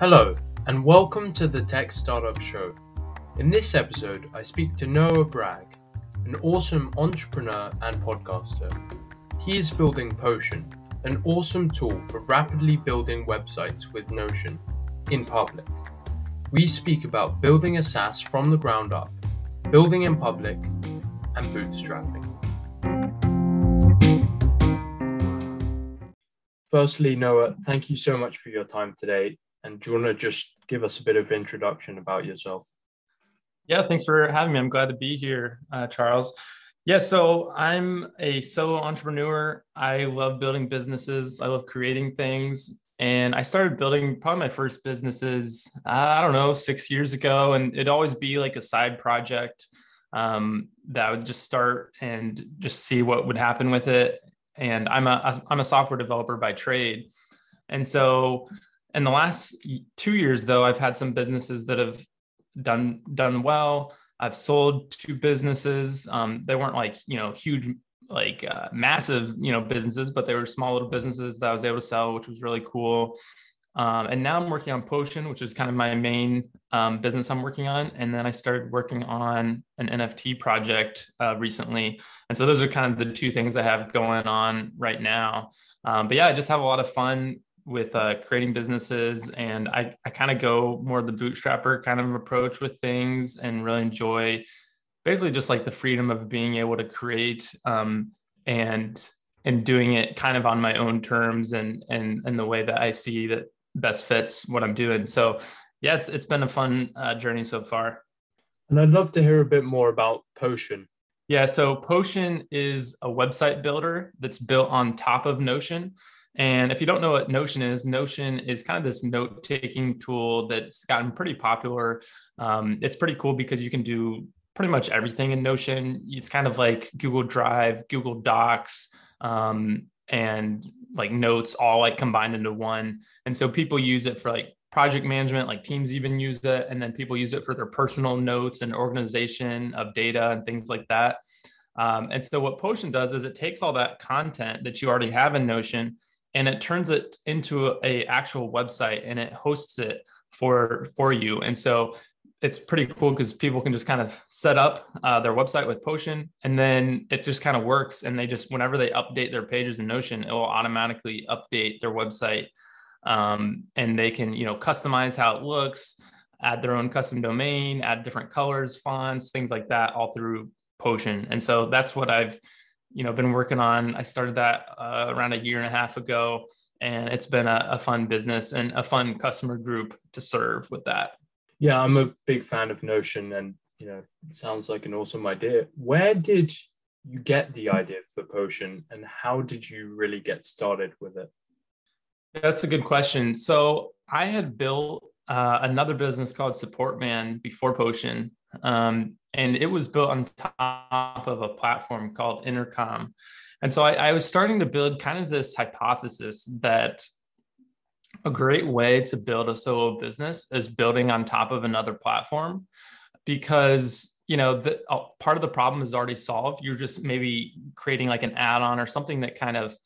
Hello, and welcome to the Tech Startup Show. In this episode, I speak to Noah Bragg, an awesome entrepreneur and podcaster. He is building Potion, an awesome tool for rapidly building websites with Notion in public. We speak about building a SaaS from the ground up, building in public, and bootstrapping. Firstly, Noah, thank you so much for your time today and do you want to just give us a bit of introduction about yourself? Yeah, thanks for having me. I'm glad to be here, uh, Charles. Yeah, so I'm a solo entrepreneur. I love building businesses. I love creating things. And I started building probably my first businesses, uh, I don't know, six years ago. And it'd always be like a side project um, that would just start and just see what would happen with it. And I'm a I'm a software developer by trade, and so in the last two years though i've had some businesses that have done done well. I've sold two businesses. Um, they weren't like you know huge like uh, massive you know businesses but they were small little businesses that i was able to sell which was really cool. Um, and now i'm working on potion which is kind of my main um, business i'm working on. And then i started working on an nft project uh, recently. And so those are kind of the two things i have going on right now. Um, but yeah i just have a lot of fun with uh, creating businesses and i, I kind of go more the bootstrapper kind of approach with things and really enjoy basically just like the freedom of being able to create um, and and doing it kind of on my own terms and and and the way that i see that best fits what i'm doing. So yeah it's it's been a fun uh, journey so far. And i'd love to hear a bit more about potion. Yeah so potion is a website builder that's built on top of notion and if you don't know what Notion is, Notion is kind of this note taking tool that's gotten pretty popular. Um, it's pretty cool because you can do pretty much everything in Notion. It's kind of like Google Drive, Google Docs, um, and like notes all like combined into one. And so people use it for like project management, like teams even use it. And then people use it for their personal notes and organization of data and things like that. Um, and so what Potion does is it takes all that content that you already have in Notion and it turns it into a, actual website and it hosts it for for you. And so it's pretty cool because people can just kind of set up uh, their website with potion and then it just kind of works. And they just whenever they update their pages in notion it will automatically update their website um, and they can you know customize how it looks add their own custom domain add different colors fonts things like that all through potion. And so that's what i've you know been working on i started that uh, around a year and a half ago and it's been a, a, fun business and a fun customer group to serve with that. Yeah i'm a big fan of notion and you know it sounds like an awesome idea. Where did you get the idea for potion and how did you really get started with it? That's a good question. So i had built uh, another business called Supportman before potion. Um, and it was built on top of a platform called Intercom. And so I, I was starting to build kind of this hypothesis that a great way to build a solo business is building on top of another platform because you know the part of the problem is already solved you're just maybe creating like an add-on or something that kind of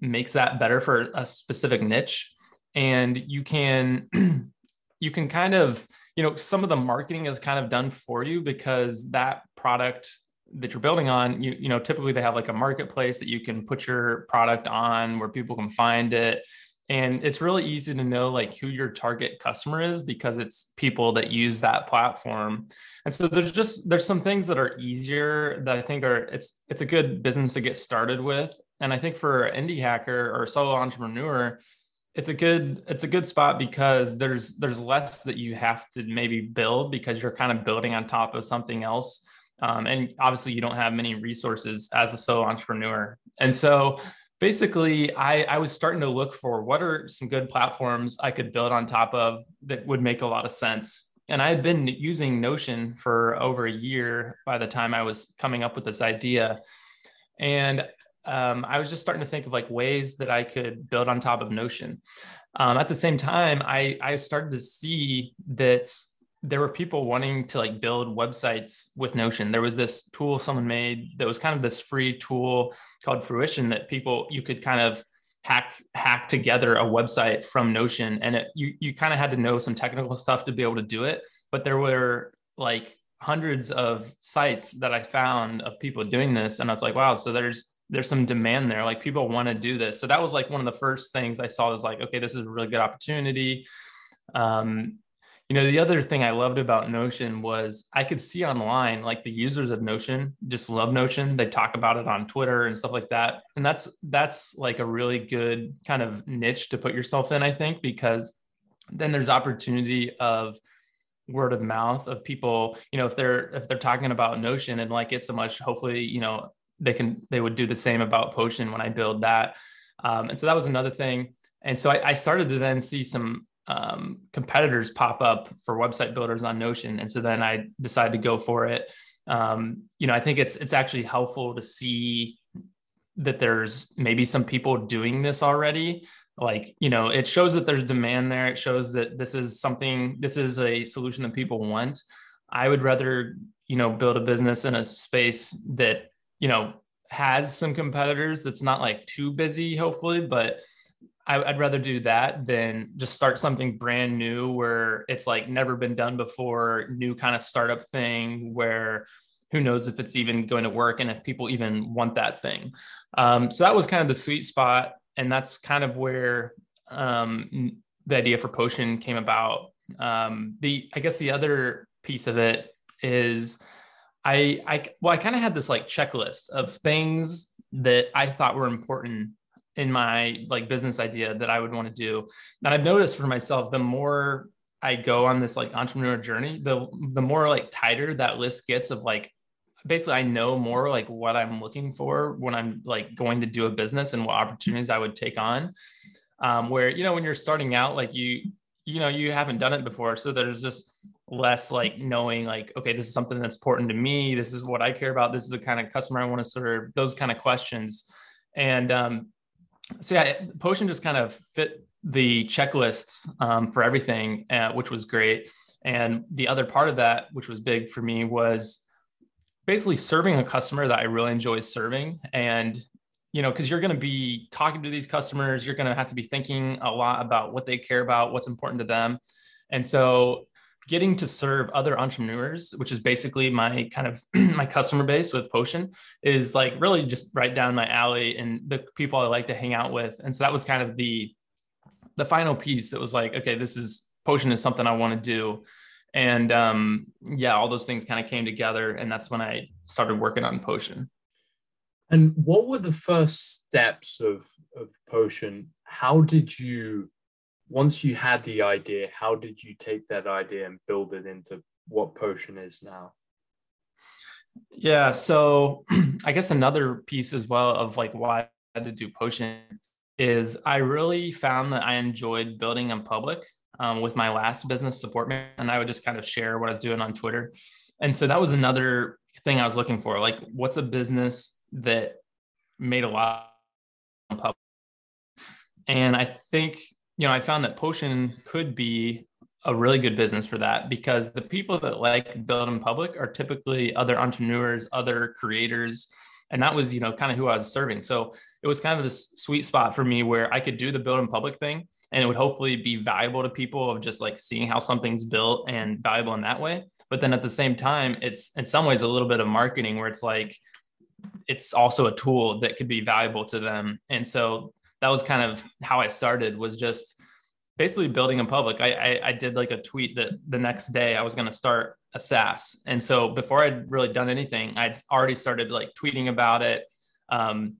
makes that better for a specific niche and you can you can kind of you know some of the marketing is kind of done for you because that product that you're building on you you know typically they have like a marketplace that you can put your product on where people can find it. And it's really easy to know like who your target customer is because it's people that use that platform. And so there's just there's some things that are easier that i think are it's it's a good business to get started with. And i think for indie hacker or solo entrepreneur it's a good it's a good spot because there's there's less that you have to maybe build because you're kind of building on top of something else. Um, and obviously you don't have many resources as a solo entrepreneur. And so basically I, I was starting to look for what are some good platforms i could build on top of that would make a lot of sense. And i had been using notion for over a year by the time i was coming up with this idea. And um, I was just starting to think of like ways that I could build on top of Notion. Um, at the same time, I, I started to see that there were people wanting to like build websites with Notion. There was this tool someone made that was kind of this free tool called Fruition that people you could kind of hack hack together a website from Notion, and it, you you kind of had to know some technical stuff to be able to do it. But there were like hundreds of sites that I found of people doing this, and I was like, wow, so there's there's some demand there. Like people want to do this. So that was like one of the first things I saw was like, okay, this is a really good opportunity. Um, you know, the other thing I loved about Notion was I could see online like the users of Notion just love Notion. They talk about it on Twitter and stuff like that. And that's that's like a really good kind of niche to put yourself in, I think, because then there's opportunity of word of mouth of people, you know, if they're if they're talking about Notion and like it so much, hopefully, you know, they can they would do the same about Potion when I build that. Um, and so that was another thing. And so I, I started to then see some um, competitors pop up for website builders on Notion, and so then I decided to go for it. Um, you know, I think it's it's actually helpful to see that there's maybe some people doing this already. Like, you know, it shows that there's demand there. It shows that this is something, this is a solution that people want. I would rather, you know, build a business in a space that, you know, has some competitors that's not like too busy, hopefully, but I, would rather do that than just start something brand new where it's like never been done before, new kind of startup thing where who knows if it's even going to work and if people even want that thing. Um, so that was kind of the sweet spot. And that's kind of where um, the idea for Potion came about. Um, the, I guess the other piece of it is I, I, well, I kind of had this like checklist of things that I thought were important in my like business idea that I would want to do. And I've noticed for myself, the more I go on this like entrepreneur journey, the the more like tighter that list gets of like basically I know more like what I'm looking for when I'm like going to do a business and what opportunities I would take on. Um, where you know when you're starting out, like you you know you haven't done it before, so there's just less like knowing like okay this is something that's important to me this is what i care about this is the kind of customer i want to serve those kind of questions and um, so yeah, Potion just kind of fit the checklists um, for everything, uh, which was great. And the other part of that, which was big for me, was basically serving a customer that I really enjoy serving. And you know, because you're going to be talking to these customers, you're going to have to be thinking a lot about what they care about, what's important to them. And so getting to serve other entrepreneurs, which is basically my kind of my customer base with Potion, is like really just right down my alley and the people I like to hang out with. And so that was kind of the the final piece that was like, okay, this is Potion is something I want to do. And um, yeah, all those things kind of came together, and that's when I started working on Potion. And what were the first steps of of Potion? How did you once you had the idea, how did you take that idea and build it into what Potion is now? Yeah, so I guess another piece as well of like why I had to do Potion is I really found that I enjoyed building in public um, with my last business Supportman, and I would just kind of share what I was doing on Twitter. And so that was another thing I was looking for. Like, what's a business that made a lot public? And I think you know, I found that Potion could be a really good business for that because the people that like build in public are typically other entrepreneurs, other creators. And that was, you know, kind of who I was serving. So it was kind of this sweet spot for me where I could do the build in public thing and it would hopefully be valuable to people of just like seeing how something's built and valuable in that way. But then at the same time, it's in some ways a little bit of marketing where it's like, it's also a tool that could be valuable to them. And so that was kind of how I started was just basically building in public. I, I, I did like a tweet that the next day I was going to start a SaaS. And so before I'd really done anything, I'd already started like tweeting about it, um,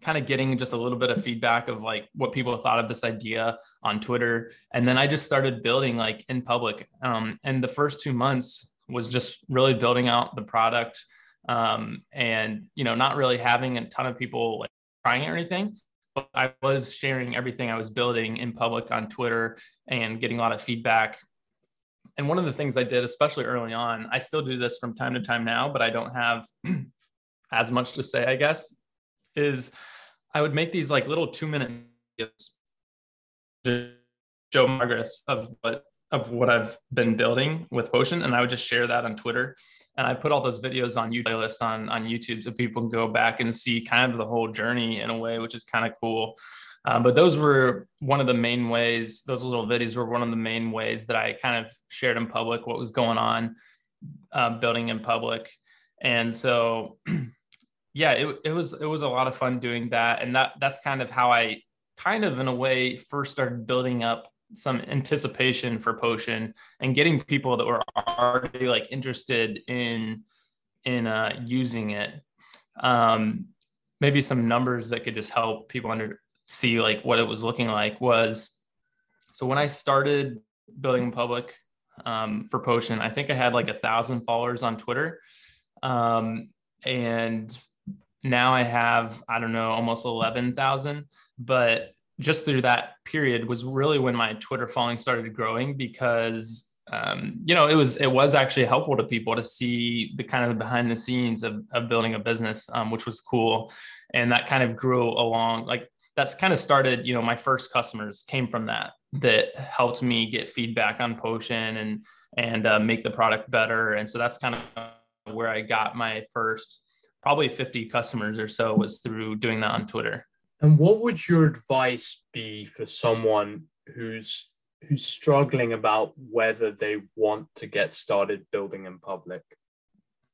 kind of getting just a little bit of feedback of like what people thought of this idea on Twitter. And then I just started building like in public. Um, and the first two months was just really building out the product um, and, you know, not really having a ton of people like trying it or anything but I was sharing everything I was building in public on Twitter and getting a lot of feedback. And one of the things I did, especially early on, I still do this from time to time now, but I don't have as much to say, I guess, is I would make these like little two minute videos to show progress of what of what I've been building with Potion, and I would just share that on Twitter and I put all those videos on YouTube playlist on on YouTube so people can go back and see kind of the whole journey in a way, which is kind of cool. Um, but those were one of the main ways, those little videos were one of the main ways that I kind of shared in public what was going on, uh, building in public. And so, yeah, it, it was, it was a lot of fun doing that. And that, that's kind of how I kind of in a way first started building up some anticipation for potion and getting people that were already like interested in in uh, using it. Um, maybe some numbers that could just help people under see like what it was looking like was so when i started building public um, for potion i think i had like a thousand followers on twitter. Um, and now i have i don't know almost 11000 but just through that period was really when my Twitter following started growing because um, you know it was it was actually helpful to people to see the kind of behind the scenes of, of building a business, um, which was cool, and that kind of grew along. Like that's kind of started. You know, my first customers came from that that helped me get feedback on Potion and and uh, make the product better, and so that's kind of where I got my first probably 50 customers or so was through doing that on Twitter. And what would your advice be for someone who's who's struggling about whether they want to get started building in public?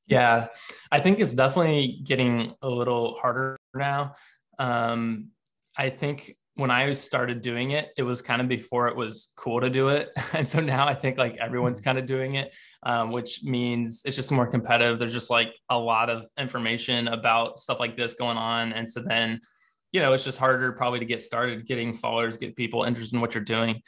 Yeah, I think it's definitely getting a little harder now. Um, I think when I started doing it, it was kind of before it was cool to do it. And so now I think like everyone's kind of doing it, um, which means it's just more competitive. There's just like a lot of information about stuff like this going on. And so then you know, it's just harder probably to get started getting followers, get people interested in what you're doing.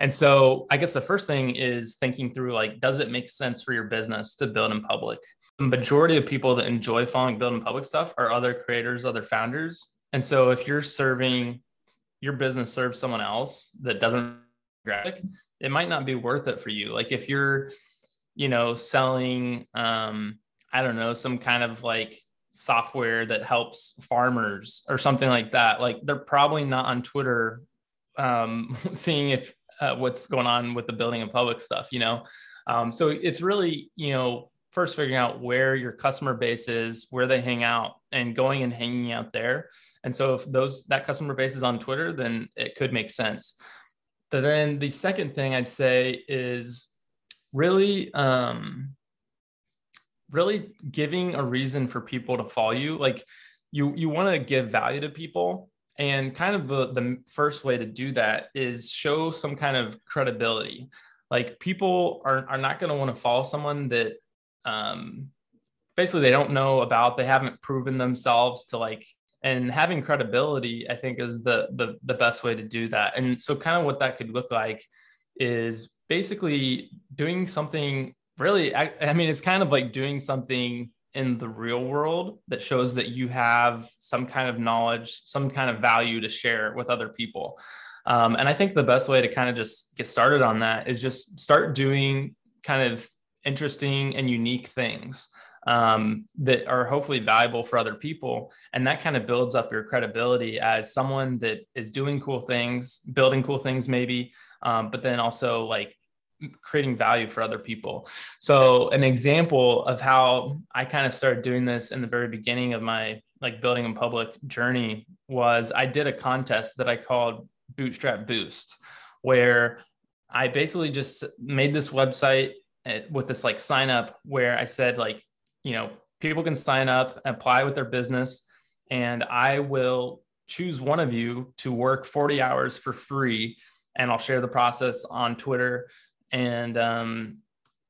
And so I guess the first thing is thinking through like, does it make sense for your business to build in public? The majority of people that enjoy following build in public stuff are other creators, other founders. And so if you're serving your business serves someone else that doesn't graphic, it might not be worth it for you. Like if you're, you know, selling um, I don't know, some kind of like software that helps farmers or something like that like they're probably not on twitter um, seeing if uh, what's going on with the building and public stuff you know? Um, so it's really you know first figuring out where your customer base is where they hang out and going and hanging out there. And so if those that customer base is on twitter then it could make sense. But then the second thing i'd say is really um, really giving a reason for people to follow you. Like you you want to give value to people and kind of the, the first way to do that is show some kind of credibility. Like people are, are not going to want to follow someone that um, basically they don't know about they haven't proven themselves to like and having credibility i think is the, the the best way to do that. And so kind of what that could look like is basically doing something really I, I, mean it's kind of like doing something in the real world that shows that you have some kind of knowledge some kind of value to share with other people. Um, and i think the best way to kind of just get started on that is just start doing kind of interesting and unique things um, that are hopefully valuable for other people. And that kind of builds up your credibility as someone that is doing cool things building cool things maybe um, but then also like creating value for other people. So an example of how I kind of started doing this in the very beginning of my like building in public journey was I did a contest that I called Bootstrap Boost where I basically just made this website eh, with this like sign up where I said like, you know, people can sign up, apply with their business and I will choose one of you to work 40 hours for free and I'll share the process on Twitter and um,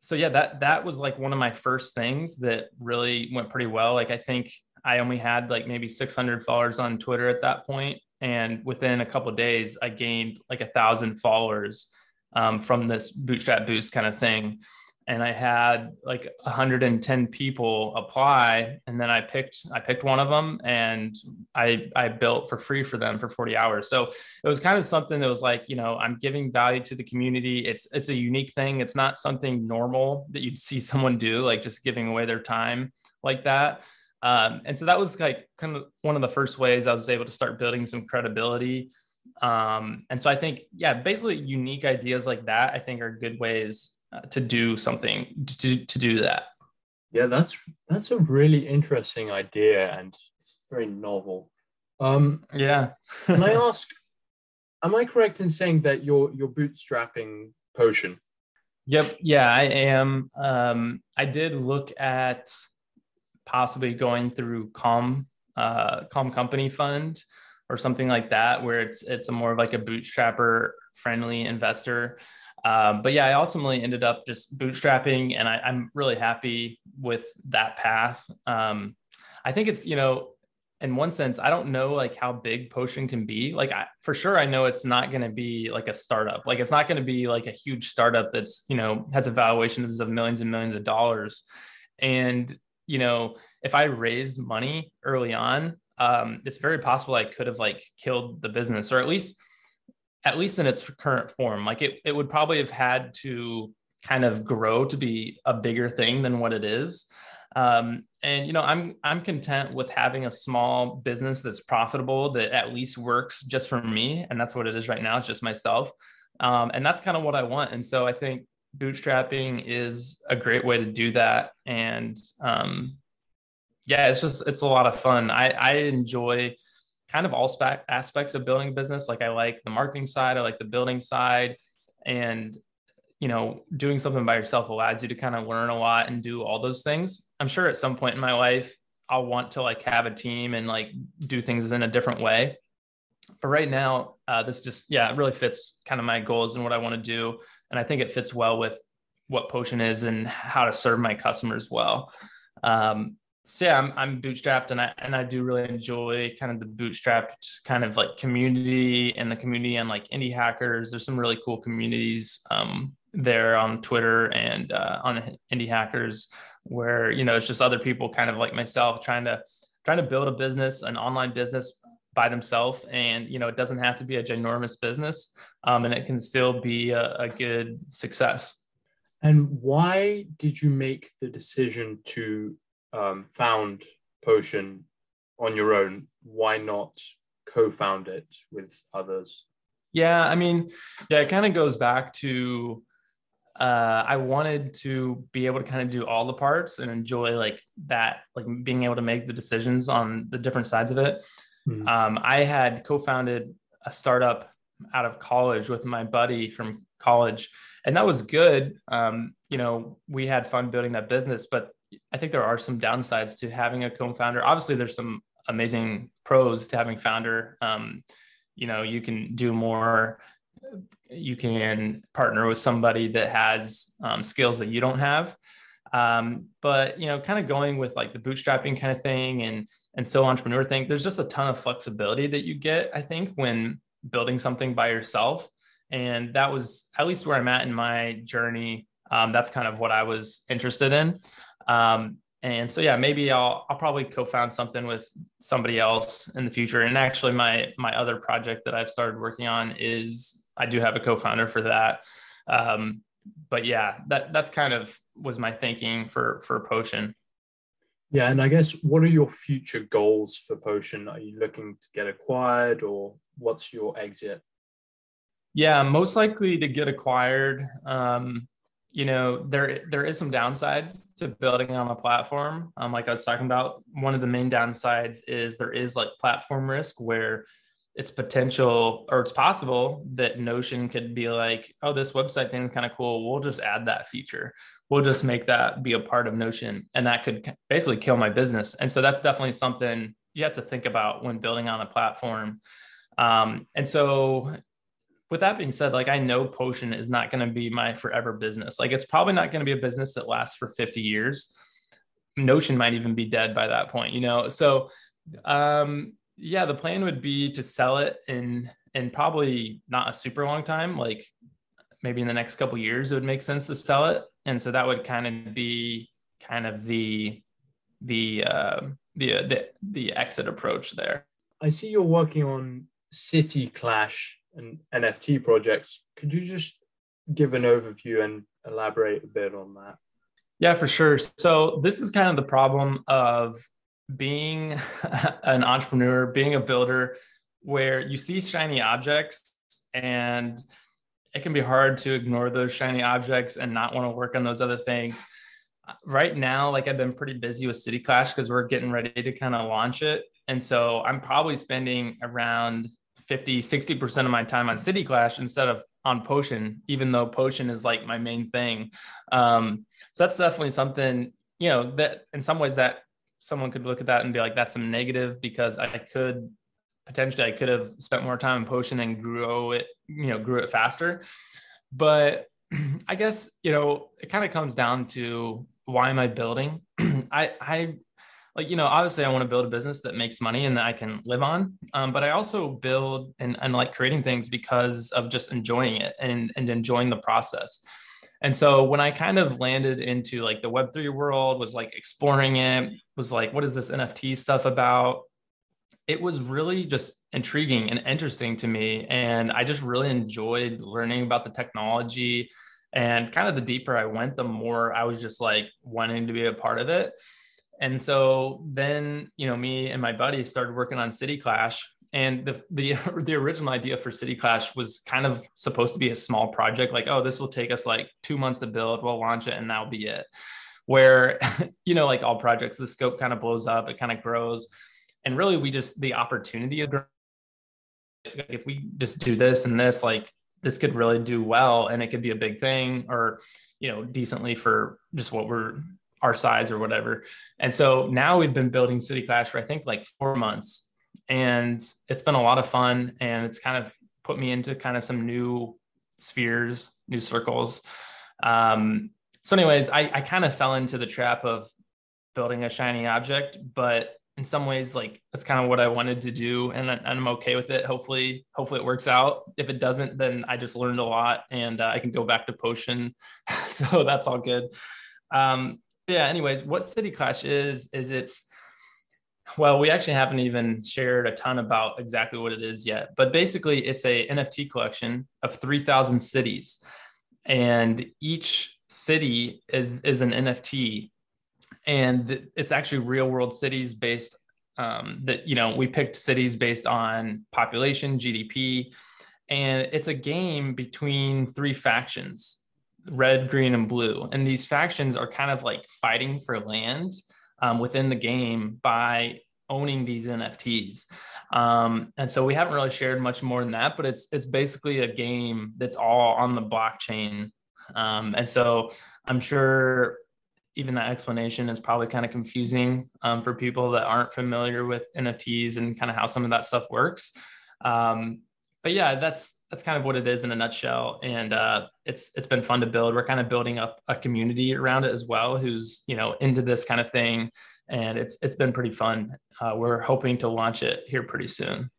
so yeah that that was like one of my first things that really went pretty well. Like i think i only had like maybe 600 followers on twitter at that point. And within a couple days i gained like a thousand followers um, from this bootstrap boost kind of thing and I had like 110 people apply and then I picked I picked one of them and I I built for free for them for 40 hours. So it was kind of something that was like, you know, I'm giving value to the community. It's it's a unique thing. It's not something normal that you'd see someone do like just giving away their time like that. Um, and so that was like kind of one of the first ways I was able to start building some credibility. Um, and so I think, yeah, basically unique ideas like that, I think are good ways uh, to do something to, to do that yeah that's that's a really interesting idea and it's very novel Um, yeah. can I ask, am I correct in saying that you're you're bootstrapping Potion? Yep. Yeah, I am. Um, I did look at possibly going through Calm, uh, Calm Company Fund or something like that, where it's it's a more of like a bootstrapper friendly investor. Um, but yeah, I ultimately ended up just bootstrapping, and I, am really happy with that path. Um, I think it's you know, in one sense, I don't know like how big Potion can be. Like I, for sure, I know it's not going to be like a startup. Like it's not going to be like a huge startup that's you know has a valuation of millions and millions of dollars. And you know, if I raised money early on, um, it's very possible I could have like killed the business, or at least at least in its current form. Like it, it would probably have had to kind of grow to be a bigger thing than what it is. Um, and you know, I'm I'm content with having a small business that's profitable that at least works just for me, and that's what it is right now. It's just myself, um, and that's kind of what I want. And so I think bootstrapping is a great way to do that. And um, yeah, it's just it's a lot of fun. I I enjoy kind of all sp- aspects of building a business. Like I like the marketing side, I like the building side, and you know, doing something by yourself allows you to kind of learn a lot and do all those things. I'm sure at some point in my life, I'll want to like have a team and like do things in a different way. But right now, uh, this just yeah, it really fits kind of my goals and what I want to do, and I think it fits well with what Potion is and how to serve my customers well. Um, so yeah, I'm, I'm bootstrapped and I and I do really enjoy kind of the bootstrapped kind of like community and the community and like indie hackers. There's some really cool communities um, there on Twitter and uh, on indie hackers where you know it's just other people kind of like myself trying to trying to build a business, an online business by themselves, and you know it doesn't have to be a ginormous business, um, and it can still be a, a good success. And why did you make the decision to um, found Potion on your own, why not co-found it with others? Yeah, I mean, yeah, it kind of goes back to uh, I wanted to be able to kind of do all the parts and enjoy like that, like being able to make the decisions on the different sides of it. Mm-hmm. Um, I had co-founded a startup out of college with my buddy from college, and that was good. Um, you know, we had fun building that business, but I think there are some downsides to having a co-founder. Obviously, there's some amazing pros to having founder. Um, you know, you can do more. You can partner with somebody that has um, skills that you don't have. Um, but you know, kind of going with like the bootstrapping kind of thing and and so entrepreneur thing. There's just a ton of flexibility that you get. I think when building something by yourself, and that was at least where I'm at in my journey. Um, that's kind of what I was interested in. Um, and so yeah, maybe I'll I'll probably co-found something with somebody else in the future. And actually, my my other project that I've started working on is I do have a co-founder for that. Um, but yeah, that that's kind of was my thinking for for Potion. Yeah, and I guess what are your future goals for Potion? Are you looking to get acquired, or what's your exit? Yeah, most likely to get acquired. Um, you know there there is some downsides to building on a platform. Um, like i was talking about one of the main downsides is there is like platform risk where it's potential or it's possible that notion could be like oh this website thing is kind of cool we'll just add that feature. We'll just make that be a part of notion and that could basically kill my business. And so that's definitely something you have to think about when building on a platform. Um, and so with that being said, like I know Potion is not going to be my forever business. Like it's probably not going to be a business that lasts for 50 years. Notion might even be dead by that point, you know? So, um, yeah, the plan would be to sell it in, in probably not a super long time, like maybe in the next couple years, it would make sense to sell it. And so that would kind of be kind of the, the, uh, the, the, the exit approach there. I see you're working on City Clash and NFT projects. Could you just give an overview and elaborate a bit on that? Yeah, for sure. So, this is kind of the problem of being an entrepreneur, being a builder, where you see shiny objects and it can be hard to ignore those shiny objects and not want to work on those other things. Right now, like I've been pretty busy with City Clash because we're getting ready to kind of launch it. And so I'm probably spending around 50, 60% of my time on City Clash instead of on Potion, even though Potion is like my main thing. Um, so that's definitely something, you know, that in some ways that someone could look at that and be like, that's some negative because I could potentially I could have spent more time in Potion and grow it, you know, grew it faster. But I guess, you know, it kind of comes down to why am I building? I, I like, you know, obviously I want to build a business that makes money and that I can live on. Um, but I also build and, and like creating things because of just enjoying it and, and enjoying the process. And so when I kind of landed into like the Web3 world, was like exploring it, was like, what is this NFT stuff about? It was really just intriguing and interesting to me. And I just really enjoyed learning about the technology. And kind of the deeper I went, the more I was just like wanting to be a part of it. And so then, you know, me and my buddy started working on City Clash. And the, the the original idea for City Clash was kind of supposed to be a small project, like, oh, this will take us like two months to build, we'll launch it, and that'll be it. Where, you know, like all projects, the scope kind of blows up, it kind of grows. And really, we just the opportunity of if we just do this and this, like this could really do well and it could be a big thing or, you know, decently for just what we're our size or whatever. And so now we've been building City Clash for I think like four months, and it's been a lot of fun, and it's kind of put me into kind of some new spheres, new circles. Um, so, anyways, I, I kind of fell into the trap of building a shiny object, but in some ways, like that's kind of what I wanted to do, and, and I'm okay with it. Hopefully, hopefully it works out. If it doesn't, then I just learned a lot, and uh, I can go back to potion. so that's all good. Um, yeah anyways what city clash is is it's well we actually haven't even shared a ton about exactly what it is yet but basically it's a nft collection of 3000 cities. And each city is is an nft and it's actually real world cities based um, that you know we picked cities based on population gdp and it's a game between three factions red, green, and blue. And these factions are kind of like fighting for land um, within the game by owning these NFTs. Um, and so we haven't really shared much more than that, but it's it's basically a game that's all on the blockchain. Um, and so I'm sure even that explanation is probably kind of confusing um, for people that aren't familiar with NFTs and kind of how some of that stuff works. Um, but yeah, that's that's kind of what it is in a nutshell. And uh, it's it's been fun to build. We're kind of building up a community around it as well, who's you know into this kind of thing, and it's it's been pretty fun. Uh, we're hoping to launch it here pretty soon.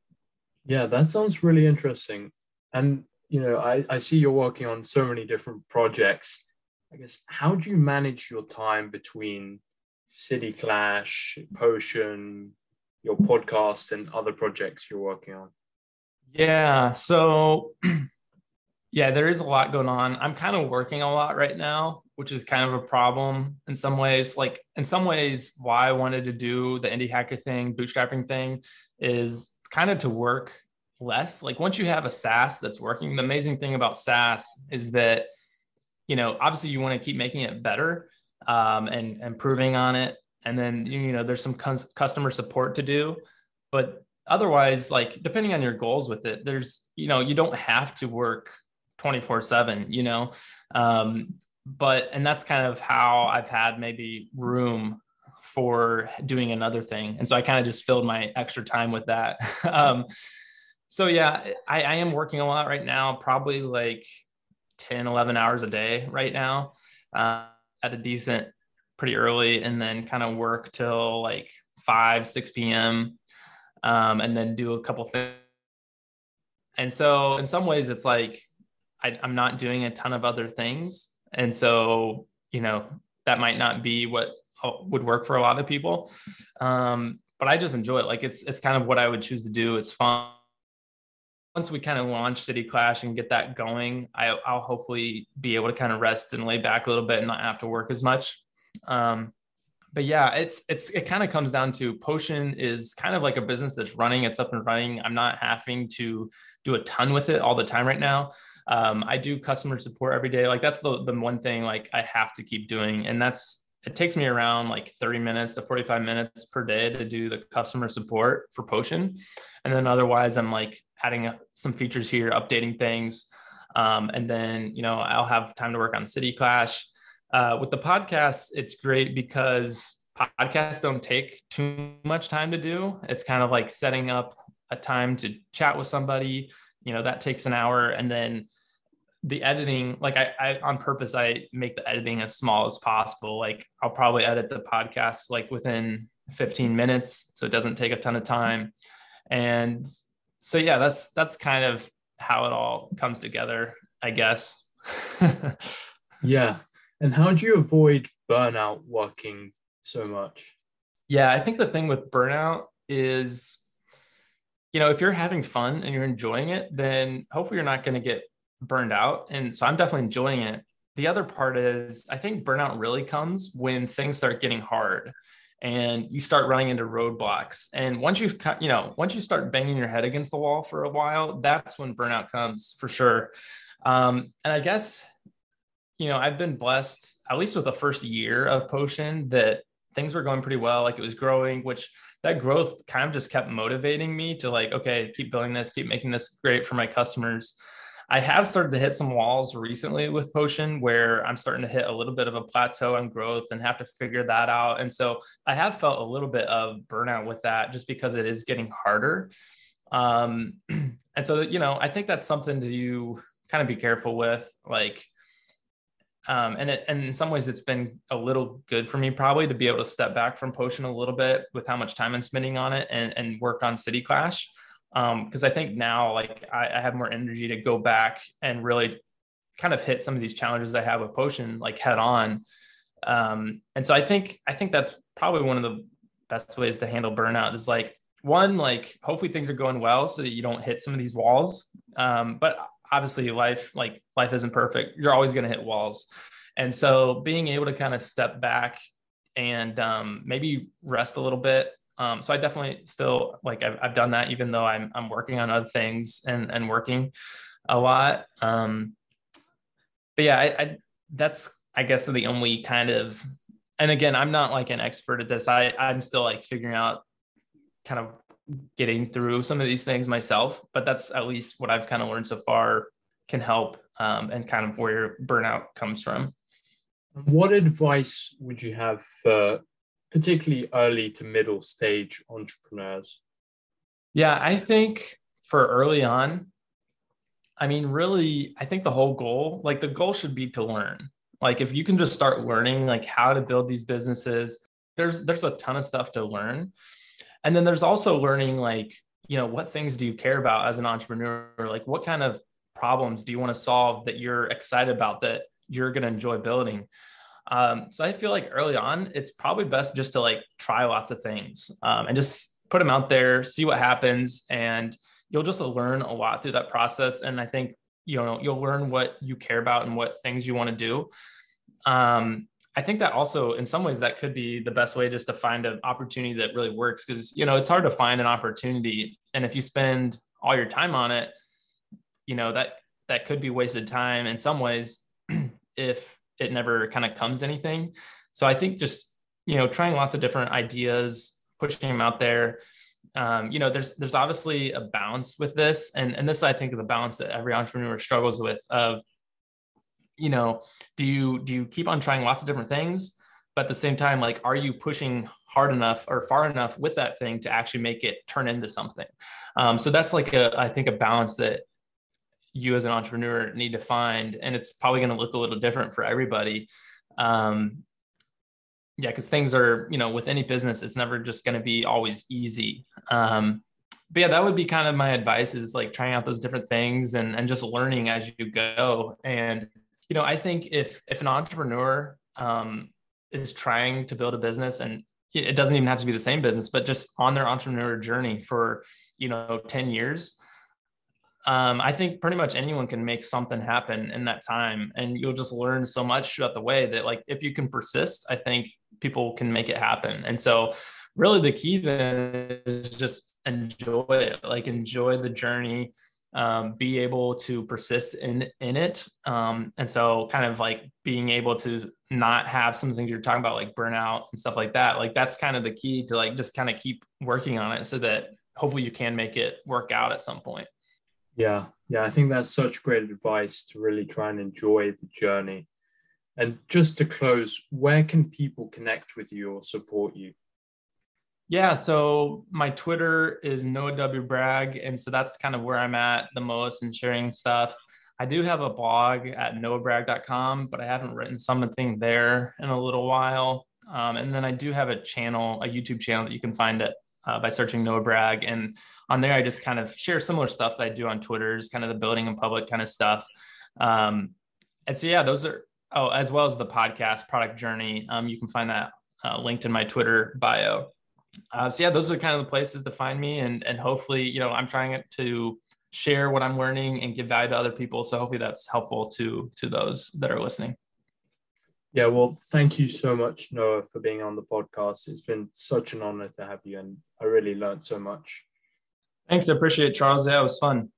Yeah, that sounds really interesting. And you know, I, I see you're working on so many different projects. I guess how do you manage your time between City Clash, Potion, your podcast, and other projects you're working on? Yeah. So, yeah, there is a lot going on. I'm kind of working a lot right now, which is kind of a problem in some ways. Like, in some ways, why I wanted to do the indie hacker thing, bootstrapping thing, is kind of to work less. Like, once you have a SaaS that's working, the amazing thing about SaaS is that, you know, obviously you want to keep making it better um, and improving on it. And then, you know, there's some customer support to do. But otherwise like depending on your goals with it there's you know you don't have to work 24 7 you know? Um but and that's kind of how i've had maybe room for doing another thing. And so i kind of just filled my extra time with that. Um so yeah I, I am working a lot right now probably like 10 11 hours a day right now uh, at a decent pretty early and then kind of work till like 5 6 p.m um, and then do a couple things. And so, in some ways, it's like I, I'm not doing a ton of other things. And so, you know, that might not be what uh, would work for a lot of people. Um, but I just enjoy it. Like it's it's kind of what I would choose to do. It's fun. Once we kind of launch City Clash and get that going, I, will hopefully be able to kind of rest and lay back a little bit and not have to work as much. Um, but yeah, it's it's it kind of comes down to Potion is kind of like a business that's running. It's up and running. I'm not having to do a ton with it all the time right now. Um, I do customer support every day. Like that's the the one thing like I have to keep doing, and that's it takes me around like 30 minutes to 45 minutes per day to do the customer support for Potion. And then otherwise, I'm like adding some features here, updating things. Um, and then, you know, I'll have time to work on City Clash. Uh, with the podcast, it's great because podcasts don't take too much time to do. It's kind of like setting up a time to chat with somebody, you know, that takes an hour. And then the editing, like I, I on purpose, I make the editing as small as possible. Like I'll probably edit the podcast like within 15 minutes. So it doesn't take a ton of time. And so yeah, that's that's kind of how it all comes together, I guess. yeah. And how do you avoid burnout working so much? Yeah, I think the thing with burnout is you know, if you're having fun and you're enjoying it, then hopefully you're not going to get burned out. And so I'm definitely enjoying it. The other part is I think burnout really comes when things start getting hard and you start running into roadblocks. And once you've, you know, once you start banging your head against the wall for a while, that's when burnout comes for sure. Um, and I guess, you know, I've been blessed, at least with the first year of Potion, that things were going pretty well. Like it was growing, which that growth kind of just kept motivating me to like, okay, keep building this, keep making this great for my customers. I have started to hit some walls recently with Potion where I'm starting to hit a little bit of a plateau on growth and have to figure that out. And so I have felt a little bit of burnout with that just because it is getting harder. Um, and so, you know, I think that's something to kind of be careful with. Like, um, and it, and in some ways, it's been a little good for me probably to be able to step back from Potion a little bit with how much time I'm spending on it and, and work on City Clash because um, I think now like I, I, have more energy to go back and really kind of hit some of these challenges I have with Potion like head on. Um, and so I think I think that's probably one of the best ways to handle burnout is like one like hopefully things are going well so that you don't hit some of these walls. Um, but obviously life like life isn't perfect. You're always going to hit walls. And so being able to kind of step back and um, maybe rest a little bit um, so I definitely still like I've, I've done that even though I'm I'm working on other things and and working a lot. Um, but yeah, I, I that's I guess the only kind of and again I'm not like an expert at this. I I'm still like figuring out kind of getting through some of these things myself. But that's at least what I've kind of learned so far can help um, and kind of where burnout comes from. What advice would you have for particularly early to middle stage entrepreneurs? Yeah, I think for early on, I mean, really, I think the whole goal, like the goal should be to learn. Like if you can just start learning like how to build these businesses, there's there's a ton of stuff to learn. And then there's also learning like, you know, what things do you care about as an entrepreneur? Like what kind of problems do you want to solve that you're excited about that you're going to enjoy building? Um, so I feel like early on, it's probably best just to like try lots of things um, and just put them out there, see what happens, and you'll just learn a lot through that process. And I think you know you'll learn what you care about and what things you want to do. Um, I think that also, in some ways, that could be the best way just to find an opportunity that really works because you know it's hard to find an opportunity, and if you spend all your time on it, you know that that could be wasted time in some ways if it never kind of comes to anything. So I think just you know trying lots of different ideas, pushing them out there. Um, you know, there's there's obviously a balance with this, and and this I think is the balance that every entrepreneur struggles with. Of you know, do you do you keep on trying lots of different things, but at the same time, like, are you pushing hard enough or far enough with that thing to actually make it turn into something? Um, so that's like a I think a balance that you as an entrepreneur need to find and it's probably going to look a little different for everybody. Um, yeah because things are you know with any business it's never just going to be always easy. Um, but yeah that would be kind of my advice is like trying out those different things and and just learning as you go. And you know i think if if an entrepreneur um, is trying to build a business and it doesn't even have to be the same business but just on their entrepreneur journey for you know 10 years um, I think pretty much anyone can make something happen in that time, and you'll just learn so much throughout the way that, like, if you can persist, I think people can make it happen. And so, really, the key then is just enjoy it, like enjoy the journey. Um, be able to persist in in it. Um, and so kind of like being able to not have some things you're talking about like burnout and stuff like that like that's kind of the key to like just kind of keep working on it so that hopefully you can make it work out at some point. Yeah. Yeah i think that's such great advice to really try and enjoy the journey. And just to close where can people connect with you or support you yeah, so my Twitter is Noah W Bragg, and so that's kind of where I'm at the most and sharing stuff. I do have a blog at noahbragg.com, but I haven't written something there in a little while. Um, and then I do have a channel, a YouTube channel that you can find it uh, by searching Noah Bragg. And on there, I just kind of share similar stuff that I do on Twitter, just kind of the building in public kind of stuff. Um, and so, yeah, those are, oh, as well as the podcast product journey. Um, you can find that uh, linked in my Twitter bio. Uh, so yeah, those are kind of the places to find me, and and hopefully, you know, I'm trying to share what I'm learning and give value to other people. So hopefully, that's helpful to to those that are listening. Yeah, well, thank you so much, Noah, for being on the podcast. It's been such an honor to have you, and I really learned so much. Thanks, I appreciate it, Charles. Yeah, it was fun.